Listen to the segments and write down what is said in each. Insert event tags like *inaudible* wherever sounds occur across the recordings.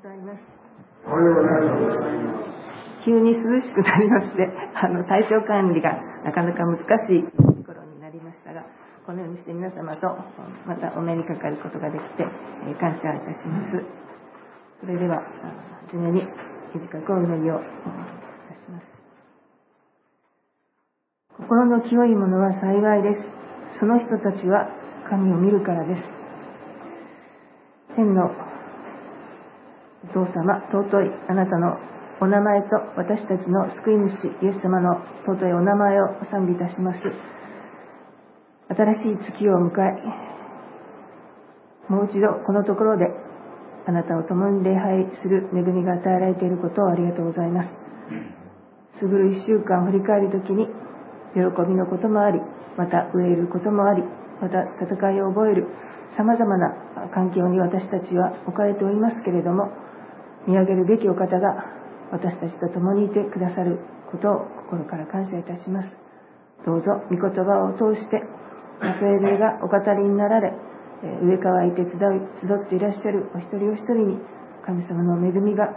ございます。おはようございます。急に涼しくなりまして、あの、体調管理がなかなか難しい頃になりましたが、このようにして皆様とまたお目にかかることができて、えー感謝いたします。それでは、あ初めに短くお祈りをいたします。心の清い者は幸いです。その人たちは神を見るからです。天のお父様、尊いあなたのお名前と私たちの救い主イエス様の尊いお名前を賛美いたします。新しい月を迎え、もう一度このところであなたを共に礼拝する恵みが与えられていることをありがとうございます。過ぐる一週間を振り返るときに、喜びのこともあり、また飢えることもあり、また戦いを覚える様々な環境に私たちは置かれておりますけれども、見上げるべきお方が私たちと共にいてくださることを心から感謝いたします。どうぞ御言葉を通して、たとえ霊がお語りになられ、上乾いて集い集っていらっしゃるお一人お一人に神様の恵みが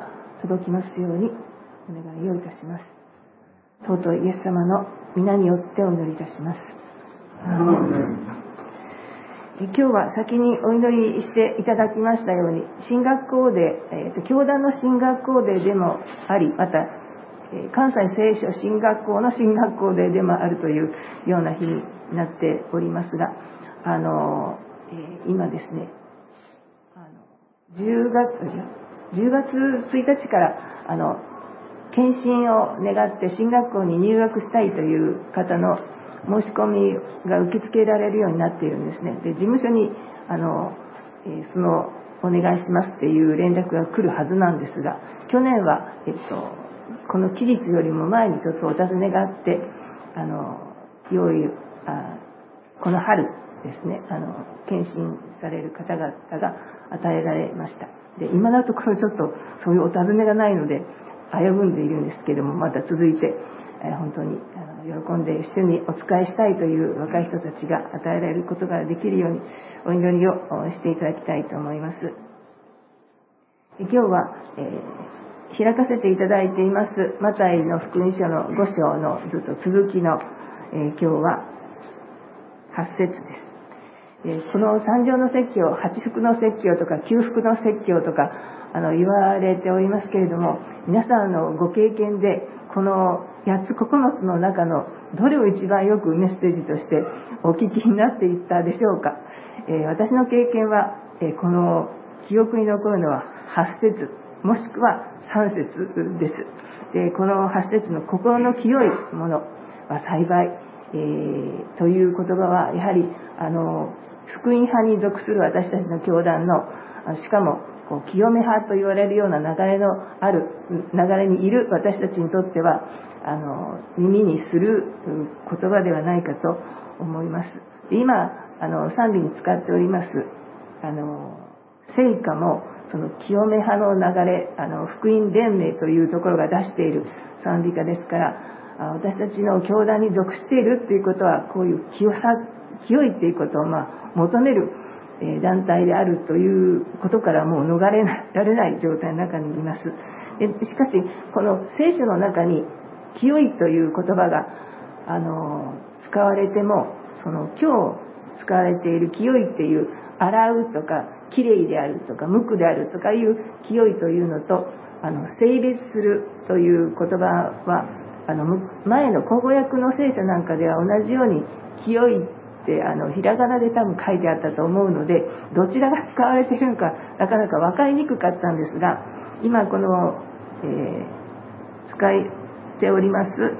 届きますようにお願いをいたします。尊いイエス様の皆によってお祈りいたします。今日は先にお祈りしていただきましたように、進学校で、えーと教団の進学校ででもあり、また、え関西聖書進学校の進学校ででもあるというような日になっておりますが、あの、え今ですね、あの10月、10月1日から、あの、検診を願って進学校に入学したいという方の申し込みが受け付けられるようになっているんですね。で、事務所に、あの、えその、お願いしますっていう連絡が来るはずなんですが、去年は、えっと、この期日よりも前にちょっとお尋ねがあって、あの、用意、あこの春ですね、あの、検診される方々が与えられました。で、今のところちょっとそういうお尋ねがないので、危ぶんでいるんですけども、また続いて、えー本当に喜んで主にお仕えしたいという若い人たちが与えられることができるようにお祈りをしていただきたいと思います。今日は、えー開かせていただいています、マタイの福音書の5章のずっと続きの、えー今日は8節です。えこの三条の説教、八福の説教とか九福の説教とかあの言われておりますけれども、皆さんのご経験で、この8つ9つの中のどれを一番よくメッセージとしてお聞きになっていったでしょうか？えー私の経験は、えーこの記憶に残るのは8節もしくは3節です。でこの8節の心の清いものは幸い、えーという言葉はやはりあの福音派に属する私たちの教団のしかもこう清め派と言われるような流れのある流れにいる私たちにとってはあの耳にする言葉ではないかと思います。今あの賛美に使っておりますあの聖歌もその清め派の流れあの福音連盟というところが出している賛美歌ですから私たちの教団に属しているっていうことはこういう清さ清いっていうことを、まあ、求めるえ団体であるということからもう逃れられない状態の中にいます。でしかしこの聖書の中に清いという言葉があの使われてもその今日使われている清いっていう洗うとか綺麗であるとか無垢であるとかいう清いというのとあの性別するという言葉はあの前の口語訳の聖書なんかでは同じように清いってあのひらがなで多分書いてあったと思うのでどちらが使われているのかなかなか分かりにくかったんですが今この、えー使っております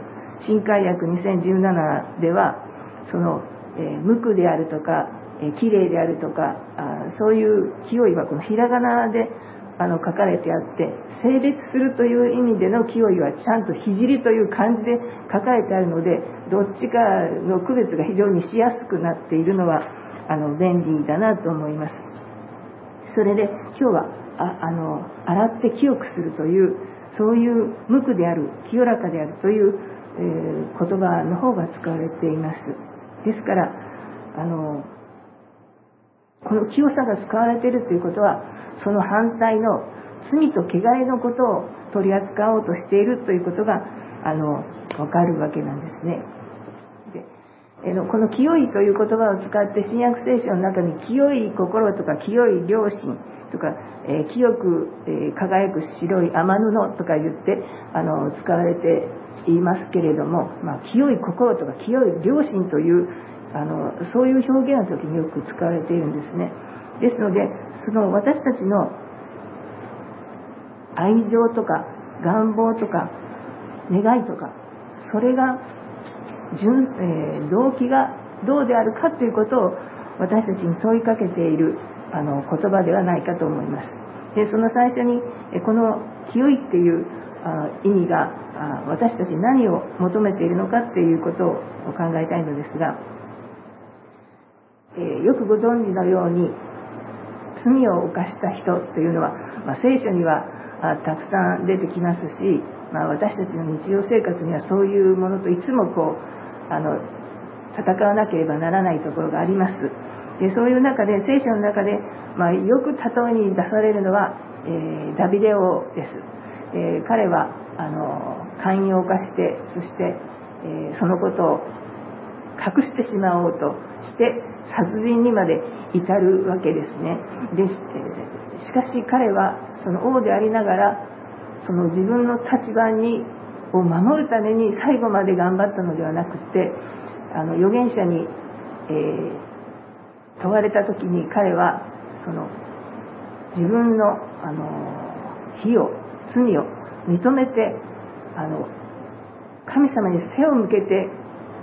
新海訳2017ではその、えー無垢であるとか、えー綺麗であるとかあそういう清いはこのひらがなであの書かれてあって性別するという意味での清いはちゃんと聖という漢字で書かれてあるのでどっちかの区別が非常にしやすくなっているのはあの便利だなと思います。それで今日はああの洗って清くするというそういう無垢である清らかであるという、えー言葉の方が使われています。ですからあのこの清さが使われているということはその反対の罪と汚れのことを取り扱おうとしているということがあの分かるわけなんですね。でこの清いという言葉を使って新約聖書の中に清い心とか清い良心とか、えー、清く、えー、輝く白い天布とか言ってあの使われていますけれども、まあ、清い心とか清い良心というあのそういう表現の時によく使われているんですね。ですのでその私たちの愛情とか願望とか願いとかそれが純、えー、動機がどうであるかということを私たちに問いかけているあの言葉ではないかと思います。でその最初にこの「清い」っていう意味が私たち何を求めているのかっていうことを考えたいのですが、えー、よくご存知のように罪を犯した人というのは、まあ、聖書にはたくさん出てきますし、まあ、私たちの日常生活にはそういうものといつもこうあの戦わなければならないところがあります。でそういう中で聖書の中で、まあ、よく例えに出されるのは、えー、ダビデ王です、えー、彼はあの寛容化してそして、えー、そのことを隠してしまおうとして殺人にまで至るわけですね。でしかし彼はその王でありながらその自分の立場にを守るために最後まで頑張ったのではなくてあの預言者に、えー、問われた時に彼はその自分のあの非を罪を認めてあの神様に背を向けて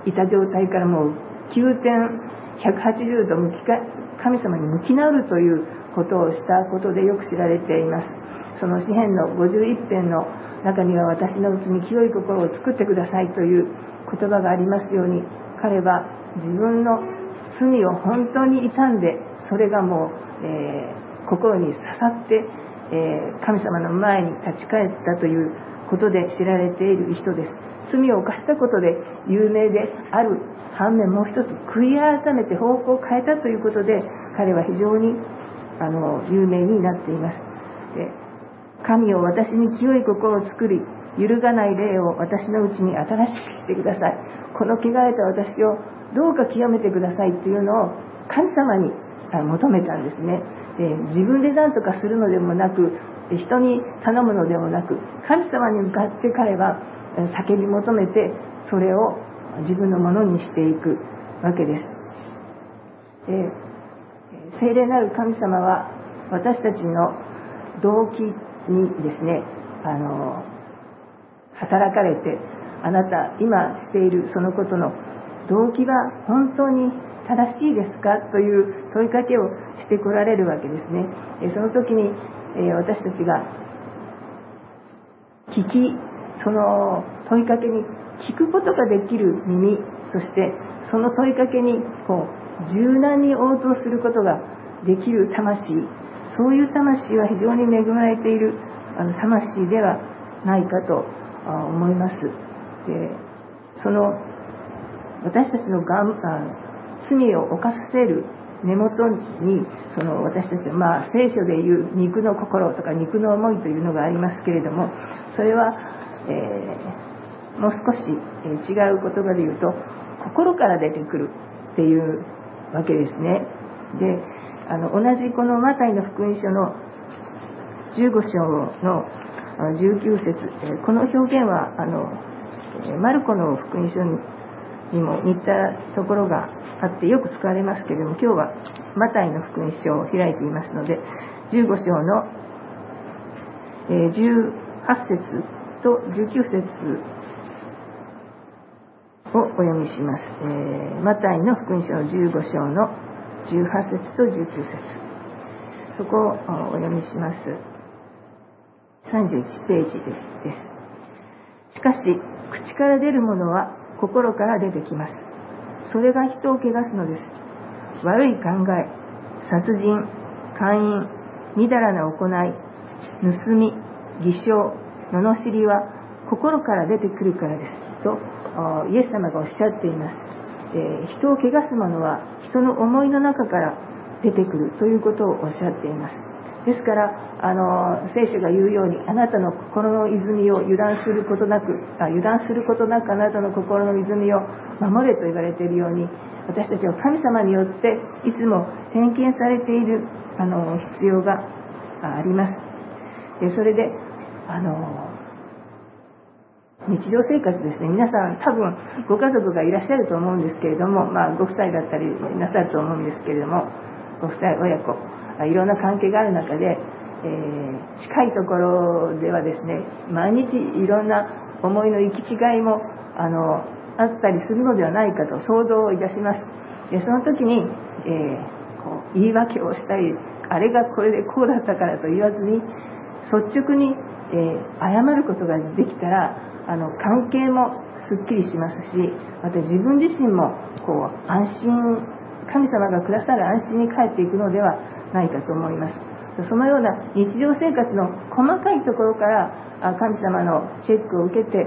いた状態からもう急転180度向きか神様に向き直るということをしたことでよく知られています。その詩篇の51編の中には私のうちに清い心を作ってくださいという言葉がありますように彼は自分の罪を本当に傷んでそれがもう、えー、心に刺さって、えー、神様の前に立ち返ったということで知られている人です。罪を犯したことで有名である反面もう一つ悔い改めて方向を変えたということで彼は非常にあの有名になっています。で神を私に清い心を作り揺るがない霊を私のうちに新しくしてください。この汚れた私をどうか清めてくださいというのを神様に求めたんですね。で自分で何とかするのでもなく人に頼むのでもなく神様に向かって彼は叫び求めてそれを自分のものにしていくわけです。で聖霊なる神様は私たちの動機にですねあの働かれてあなた今しているそのことの動機は本当に正しいですかという問いかけをしてこられるわけですね。その時に私たちが聞きその問いかけに聞くことができる耳そしてその問いかけにこう柔軟に応答することができる魂そういう魂は非常に恵まれているあの魂ではないかと思います。でその私たちのがんあ罪を犯させる根元にその私たちは、まあ、聖書でいう肉の心とか肉の思いというのがありますけれどもそれは、えー、もう少し違う言葉で言うと心から出てくるっていうわけですね。であの同じこのマタイの福音書の15章の19節この表現はあのマルコの福音書にも似たところがあってよく使われますけれども今日はマタイの福音書を開いていますので15章の18節と19節をお読みします、えー、マタイの福音書の15章の18節と19節。そこをお読みします。31ページです。しかし口から出るものは心から出てきます。それが人を汚すのです。悪い考え殺人姦淫みだらな行い盗み偽証罵りは心から出てくるからです。とイエス様がおっしゃっています、え人を汚すものは人の思いの中から出てくるということをおっしゃっています。ですからあの聖書が言うようにあなたの心の泉を油断することなくあ油断することなくあなたの心の泉を守れと言われているように私たちは神様によっていつも点検されているあの必要があります。でそれであの日常生活ですね。皆さん多分ご家族がいらっしゃると思うんですけれども、まあ、ご夫妻だったりなさると思うんですけれどもご夫妻親子。まいろんな関係がある中で、えー、近いところではですね毎日いろんな思いの行き違いもあのあったりするのではないかと想像をいたします。でその時に、えー、こう言い訳をしたりあれがこれでこうだったからと言わずに率直に、えー、謝ることができたらあの関係もすっきりしますしまた自分自身もこう安心神様がくださる安心に帰っていくのではないかと思います。そのような日常生活の細かいところから神様のチェックを受けて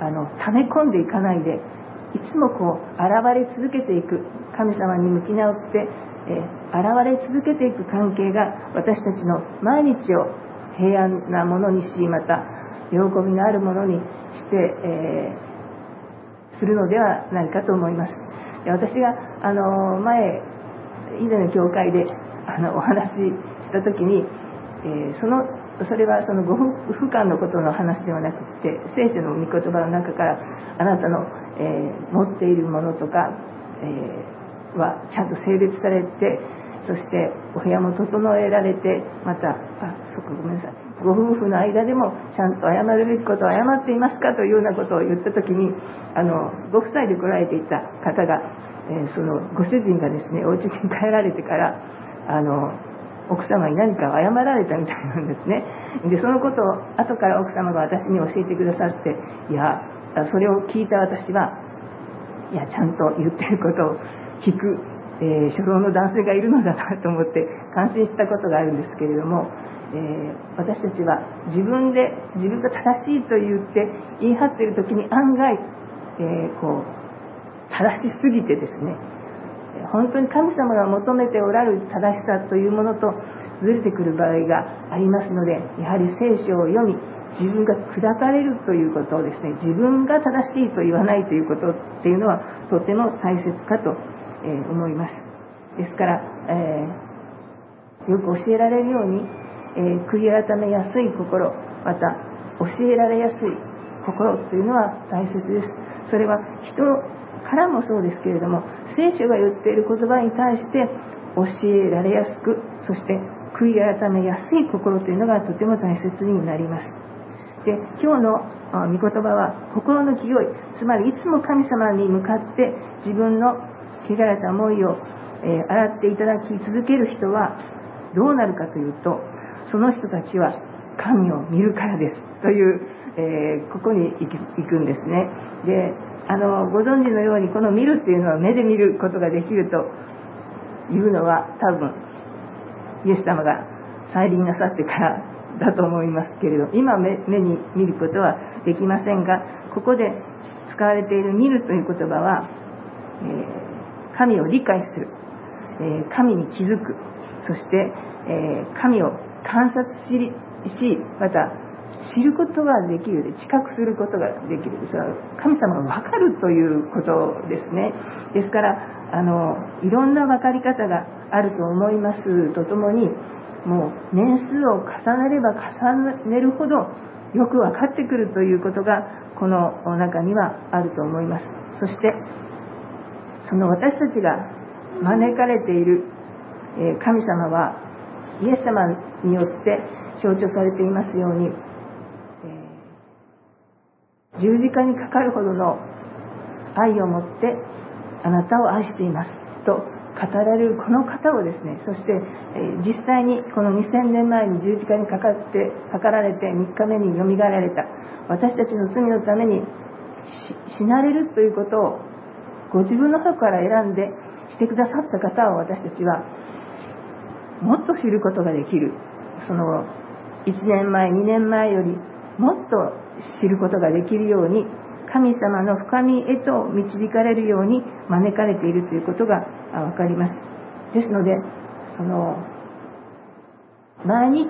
あの溜め込んでいかないでいつもこう現れ続けていく神様に向き直って、え現れ続けていく関係が私たちの毎日を平安なものにしまた喜びのあるものにして、えー、するのではないかと思います。私があの前以前の教会であのお話しした時に、えー、そのそれはそのご夫婦間のことの話ではなくて聖書の御言葉の中からあなたの、えー、持っているものとか、えー、はちゃんと整列されてそしてお部屋も整えられてまたあそっかごめんなさい。ご夫婦の間でもちゃんと謝るべきことを謝っていますかというようなことを言った時にあのご夫妻で来られていた方が、えー、そのご主人がですねお家に帰られてからあの奥様に何か謝られたみたいなんですね。でそのことを後から奥様が私に教えてくださっていやそれを聞いた私はいやちゃんと言ってることを聞く、えー、初老の男性がいるのだなと思って感心したことがあるんですけれども、えー、私たちは自分で自分が正しいと言って言い張っている時に案外、えー、こう正しすぎてですね本当に神様が求めておられる正しさというものとずれてくる場合がありますのでやはり聖書を読み自分が砕かれるということをですね自分が正しいと言わないということっていうのはとても大切かと、え思います。ですから、えー、よく教えられるように、えー、悔い改めやすい心また教えられやすい心というのは大切です。それは人からもそうですけれども聖書が言っている言葉に対して教えられやすくそして悔い改めやすい心というのがとても大切になります。で今日の御言葉は心の清いつまりいつも神様に向かって自分の汚れた思いを、え洗っていただき続ける人はどうなるかというとその人たちは神を見るからですという、えー、ここに行くんですね。であのご存知のようにこの見るっていうのは目で見ることができるというのは多分イエス様が再臨なさってからだと思いますけれど今目に見ることはできませんがここで使われている「見る」という言葉は、えー、神を理解する、えー、神に気づくそして、えー、神を観察しまた知ることができる知覚することができる。それは神様が分かるということですね。ですからあのいろんな分かり方があると思います。とともにもう年数を重ねれば重ねるほどよく分かってくるということがこの中にはあると思います。そしてその私たちが招かれている神様はイエス様によって象徴されていますように十字架にかかるほどの愛を持ってあなたを愛していますと語られるこの方をですねそして、え実際にこの2000年前に十字架にかかってかかられて3日目によみがえられた私たちの罪のために死なれるということをご自分の方から選んでしてくださった方を私たちはもっと知ることができる。その1年前2年前よりもっと知ることができるように神様の深みへと導かれるように招かれているということが分かります。ですのでその毎日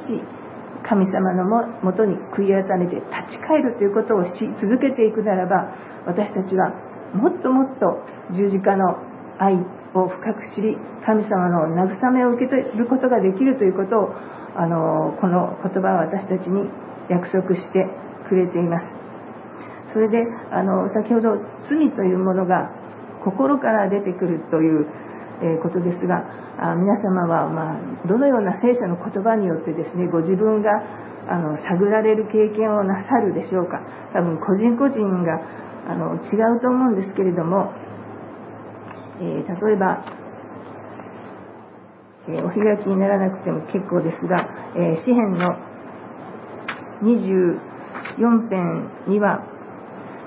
神様のもとに悔い改めて立ち返るということをし続けていくならば私たちはもっともっと十字架の愛を深く知り神様の慰めを受け取ることができるということをあのこの言葉は私たちに約束してくれています。それであの先ほど罪というものが心から出てくるということですが皆様は、まあ、どのような聖書の言葉によってですねご自分があの探られる経験をなさるでしょうか。多分個人個人があの違うと思うんですけれども、えー、例えば、えー、お開きにならなくても結構ですが、えー、詩篇の24編には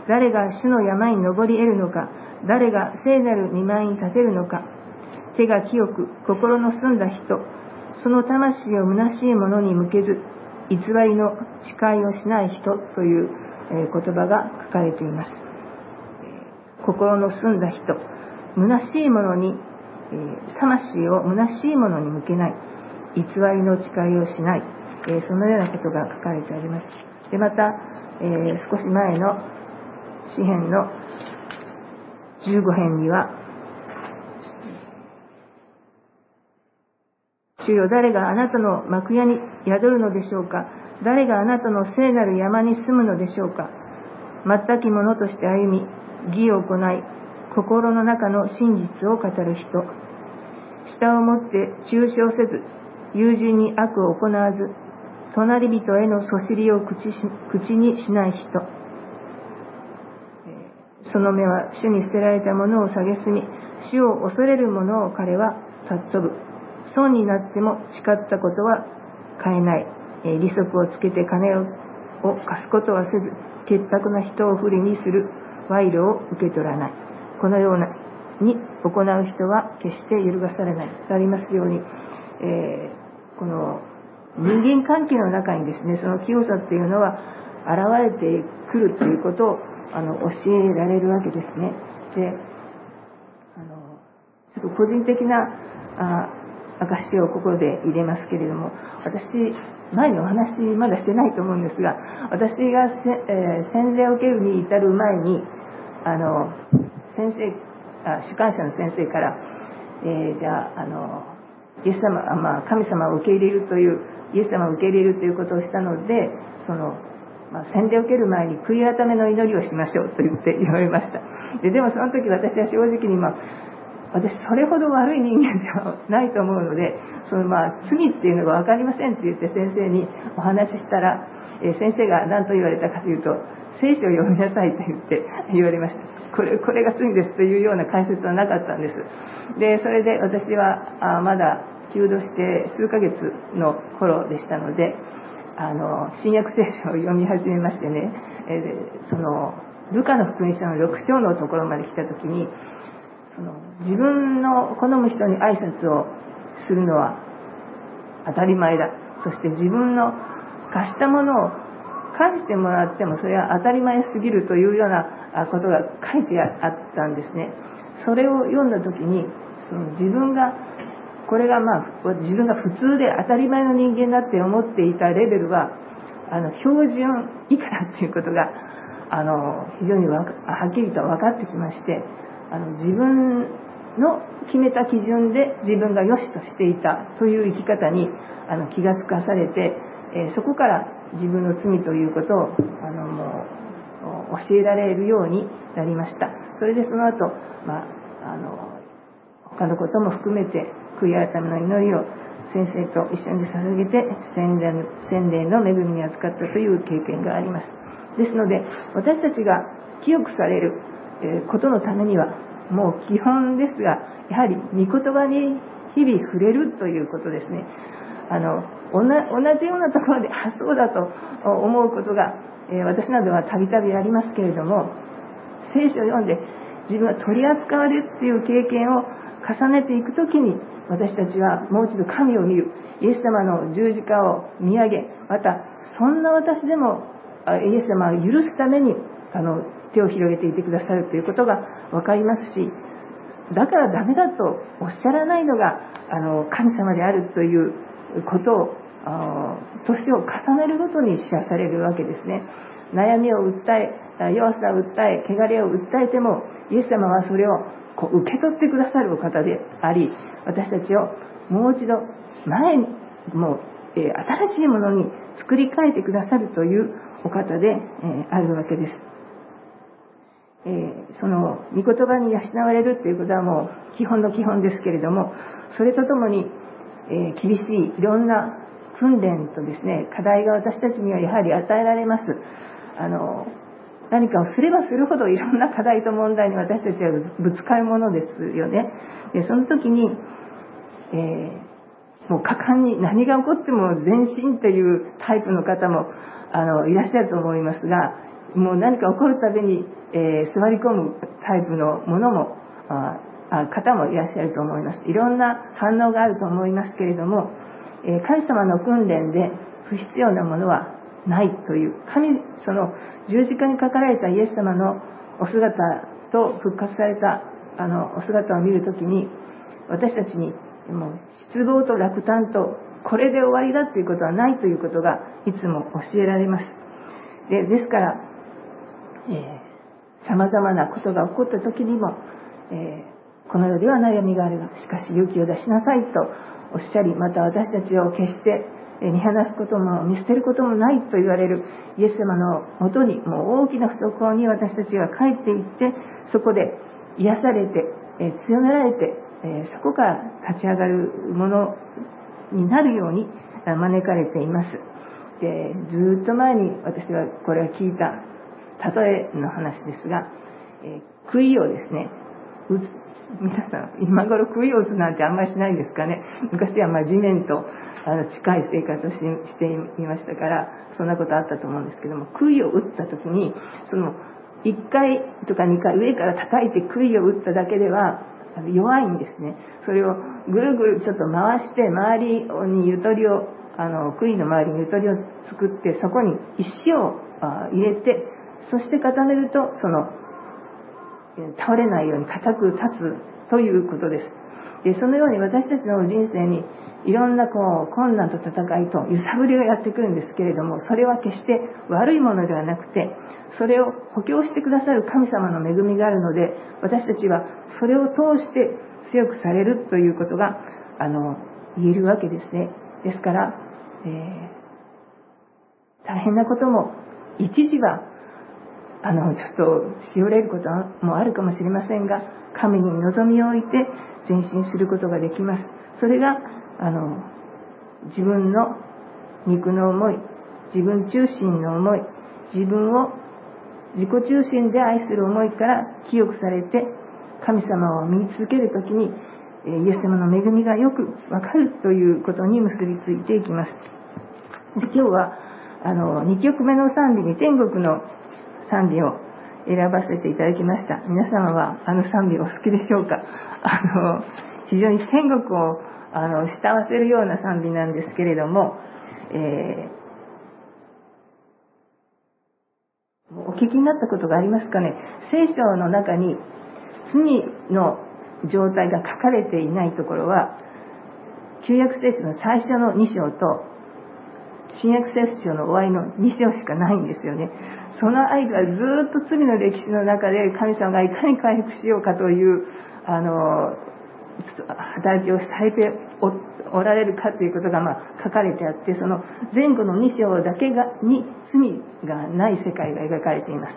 誰が主の山に登り得るのか誰が聖なる見舞いに立てるのか手が清く心の澄んだ人その魂を虚しいものに向けず偽りの誓いをしない人という言葉が書かれています。心の澄んだ人。虚しいものにえ魂を虚しいものに向けない。偽りの誓いをしない。えそのようなことが書かれてあります。でまたえ少し前の詩篇の15編には主よ誰があなたの幕屋に宿るのでしょうか。誰があなたの聖なる山に住むのでしょうか。全き者として歩み義を行い心の中の真実を語る人。舌を持って中傷せず友人に悪を行わず隣人へのそしりを口にしない人。その目は主に捨てられたものを蔑み主を恐れる者を彼は尊ぶ。損になっても誓ったことは変えない、利息をつけて金を貸すことはせず潔白な人を不利にする賄賂を受け取らない。このようなに行う人は決して揺るがされない。とありますように、えー、この人間関係の中にですねその清さっていうのは現れてくるということをあの教えられるわけですね。であのちょっと個人的なあ証をここで入れますけれども私前にお話まだしてないと思うんですが私がえー、洗礼を受けるに至る前にあの先生あ主観者の先生から、えー、じゃああのイエス様あ、まあ、神様を受け入れるというイエス様を受け入れるということをしたのでその、まあ、洗礼を受ける前に悔い改めの祈りをしましょうと言って言われました。ででもその時私は正直に、まあ私それほど悪い人間ではないと思うのでそのまあ罪っていうのが分かりませんって言って先生にお話ししたら、え先生が何と言われたかというと聖書を読みなさいと言って言われました。これこれが罪ですというような解説はなかったんです。でそれで私はあまだ休度して数ヶ月の頃でしたのであの新約聖書を読み始めましてね、えそのルカの福音書の6章のところまで来た時にその自分の好む人に挨拶をするのは当たり前だ。そして自分の貸したものを返してもらってもそれは当たり前すぎるというようなことが書いてあったんですね。それを読んだ時にその自分がこれがまあ自分が普通で当たり前の人間だって思っていたレベルはあの標準以下だっていうことがあの非常にはっきりと分かってきましてあの自分の決めた基準で自分が良しとしていたという生き方にあの気がつかされて、えー、そこから自分の罪ということをあのもう教えられるようになりました。それでその後、まあ、あの他のことも含めて悔い改めの祈りを先生と一緒に捧げて洗礼の恵みに預かったという経験があります。ですので私たちが清くされることのためにはもう基本ですがやはり御言葉に日々触れるということですね。あの同じようなところであそうだと思うことが、え私などはたびたびありますけれども聖書を読んで自分は取り扱われるっていう経験を重ねていく時に私たちはもう一度神を見るイエス様の十字架を見上げまたそんな私でもイエス様を許すためにあの手を広げていてくださるということが分かりますしだからダメだとおっしゃらないのがあの神様であるということを年を重ねるごとに知らされるわけですね。悩みを訴え弱さを訴え汚れを訴えてもイエス様はそれをこう受け取ってくださるお方であり私たちをもう一度前にもう、えー、新しいものに作り変えてくださるというお方で、えー、あるわけです、えー、その御言葉に養われるということはもう基本の基本ですけれどもそれとともに、え厳しいいろんな訓練とですね課題が私たちにはやはり与えられます。あの何かをすればするほどいろんな課題と問題に私たちはぶつかるものですよね。でその時に、えー、もう果敢に何が起こっても前進というタイプの方もあのいらっしゃると思いますがもう何か起こるたびに、えー、座り込むタイプのものもあ方もいらっしゃると思います。いろんな反応があると思いますけれども、え、神様の訓練で不必要なものはないという神その十字架に書かられたイエス様のお姿と復活されたあのお姿を見るときに私たちにもう失望と落胆とこれで終わりだということはないということがいつも教えられます。でですからさまざまなことが起こった時にも、えー、この世では悩みがあるがしかし勇気を出しなさいとおっしゃりまた私たちを決して見放すことも見捨てることもないと言われるイエス様のもとにもう大きな懐に私たちは帰っていってそこで癒されて強められてそこから立ち上がるものになるように招かれています。でずっと前に私はこれを聞いた例えの話ですが杭をですね打つ皆さん今頃杭を打つなんてあんまりしないんですかね。昔はま地面とあの近い生活をしていましたからそんなことあったと思うんですけども杭を打った時にその1回とか2回上から叩いて杭を打っただけでは弱いんですね。それをぐるぐるちょっと回して周りにゆとりをあの杭の周りにゆとりを作ってそこに石を入れてそして固めるとその倒れないように固く立つということです。でそのように私たちの人生にいろんなこう困難と戦いと揺さぶりがやってくるんですけれどもそれは決して悪いものではなくてそれを補強してくださる神様の恵みがあるので私たちはそれを通して強くされるということがあの言えるわけですね。ですから、えー、大変なことも一時はあのちょっとしおれることもあるかもしれませんが神に望みを置いて前進することができます。それがあの自分の肉の思い自分中心の思い自分を自己中心で愛する思いから清くされて神様を見続ける時にイエス様の恵みがよくわかるということに結びついていきます。で今日はあの2曲目の賛美に天国の賛美を選ばせていただきました。皆様はあの賛美お好きでしょうか？*laughs* あの非常に天国をあの慕わせるような賛美なんですけれども、えー、お聞きになったことがありますかね？聖書の中に罪の状態が書かれていないところは旧約聖書の最初の2章と新約聖書の終わりの2章しかないんですよね。その間ずっと罪の歴史の中で神様がいかに回復しようかというあの働きをされておられるかということが、ま、書かれてあってその前後の2章だけがに罪がない世界が描かれています。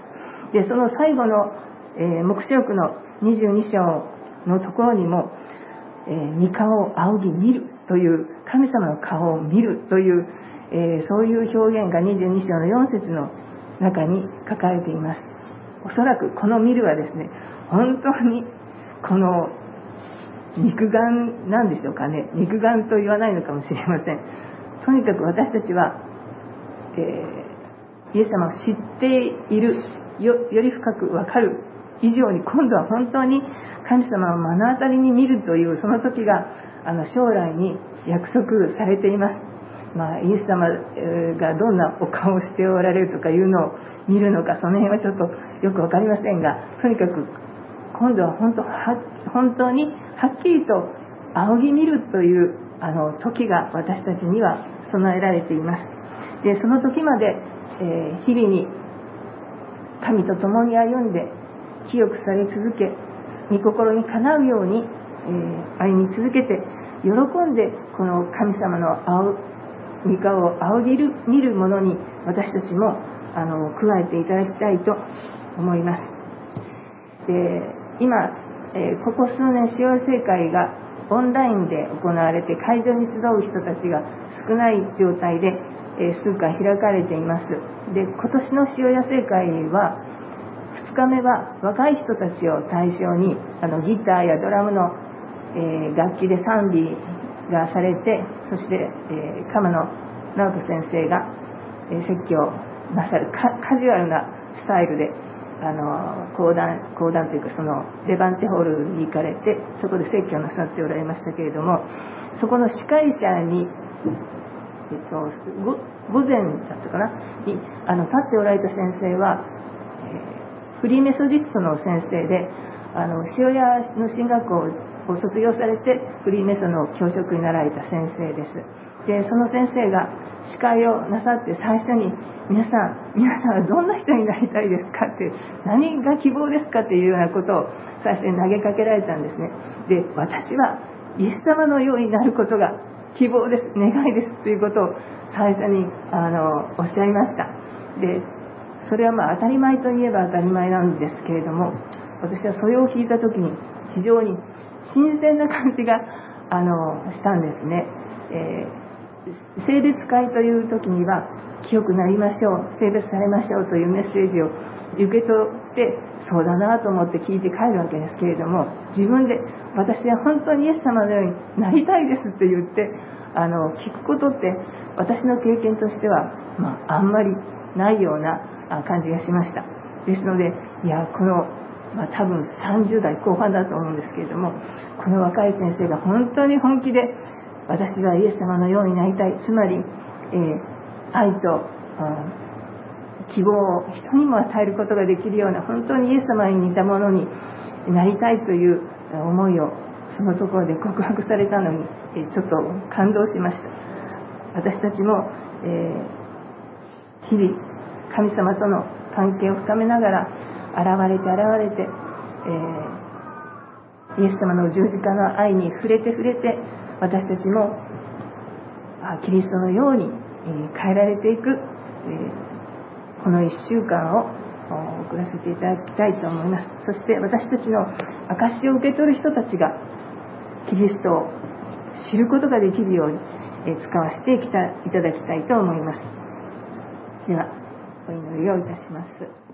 でその最後の、えー、黙示録の22章のところにも「えー、御顔を仰ぎ見る」という神様の顔を見るという、えー、そういう表現が22章の4節の中に書かれています。おそらくこの見るはですね本当にこの肉眼なんでしょうかね。肉眼と言わないのかもしれません。とにかく私たちは、えー、イエス様を知っているより深く分かる以上に今度は本当に神様を目の当たりに見るというその時があの将来に約束されています。まあ、イエス様がどんなお顔をしておられるとかいうのを見るのかその辺はちょっとよく分かりませんがとにかく今度は本当は本当にはっきりと仰ぎ見るというあの時が私たちには備えられています。でその時まで、え日々に神と共に歩んで清くされ続け御心にかなうように、え歩み続けて喜んでこの神様の御顔を仰ぎる見るものに私たちもあの加えていただきたいと思います。で今、えここ数年幸せ会がオンラインで行われて会場に集う人たちが少ない状態で、え数回開かれています。で今年の塩野生会は2日目は若い人たちを対象にあのギターやドラムの、えー、楽器で賛美がされてそして、え、鎌野直人先生が、え、説教なさるカジュアルなスタイルであの講談講談というかそのレバンテホールに行かれてそこで説教なさっておられましたけれどもそこの司会者に、えっと、午前だったかな？にあの立っておられた先生は、えー、フリーメソディストの先生であの塩屋の進学校を卒業されてフリーメソの教職になられた先生です。でその先生が司会をなさって最初に皆さん *laughs* 皆さんはどんな人になりたいですかって何が希望ですかっていうようなことを最初に投げかけられたんですね。で私はイエス様のようになることが希望です。願いですということを最初にあのおっしゃいました。でそれはまあ当たり前といえば当たり前なんですけれども私はそれを聞いた時に非常に新鮮な感じがあのしたんですね、えー性別会という時には清くなりましょう性別されましょうというメッセージを受け取ってそうだなと思って聞いて帰るわけですけれども自分で私は本当にイエス様のようになりたいですって言ってあの聞くことって私の経験としては、まあ、あんまりないような感じがしました。ですのでいやこの、まあ、多分30代後半だと思うんですけれどもこの若い先生が本当に本気で私はイエス様のようになりたい。つまり、えー、愛と希望を人にも与えることができるような本当にイエス様に似たものになりたいという思いをそのところで告白されたのに、えちょっと感動しました。私たちも、えー、日々神様との関係を深めながら現れて現れて、えー、イエス様の十字架の愛に触れて触れて私たちもキリストのように変えられていくえこの1週間を送らせていただきたいと思います。そして私たちの証を受け取る人たちがキリストを知ることができるように使わせていただきたいと思います。ではお祈りをいたします。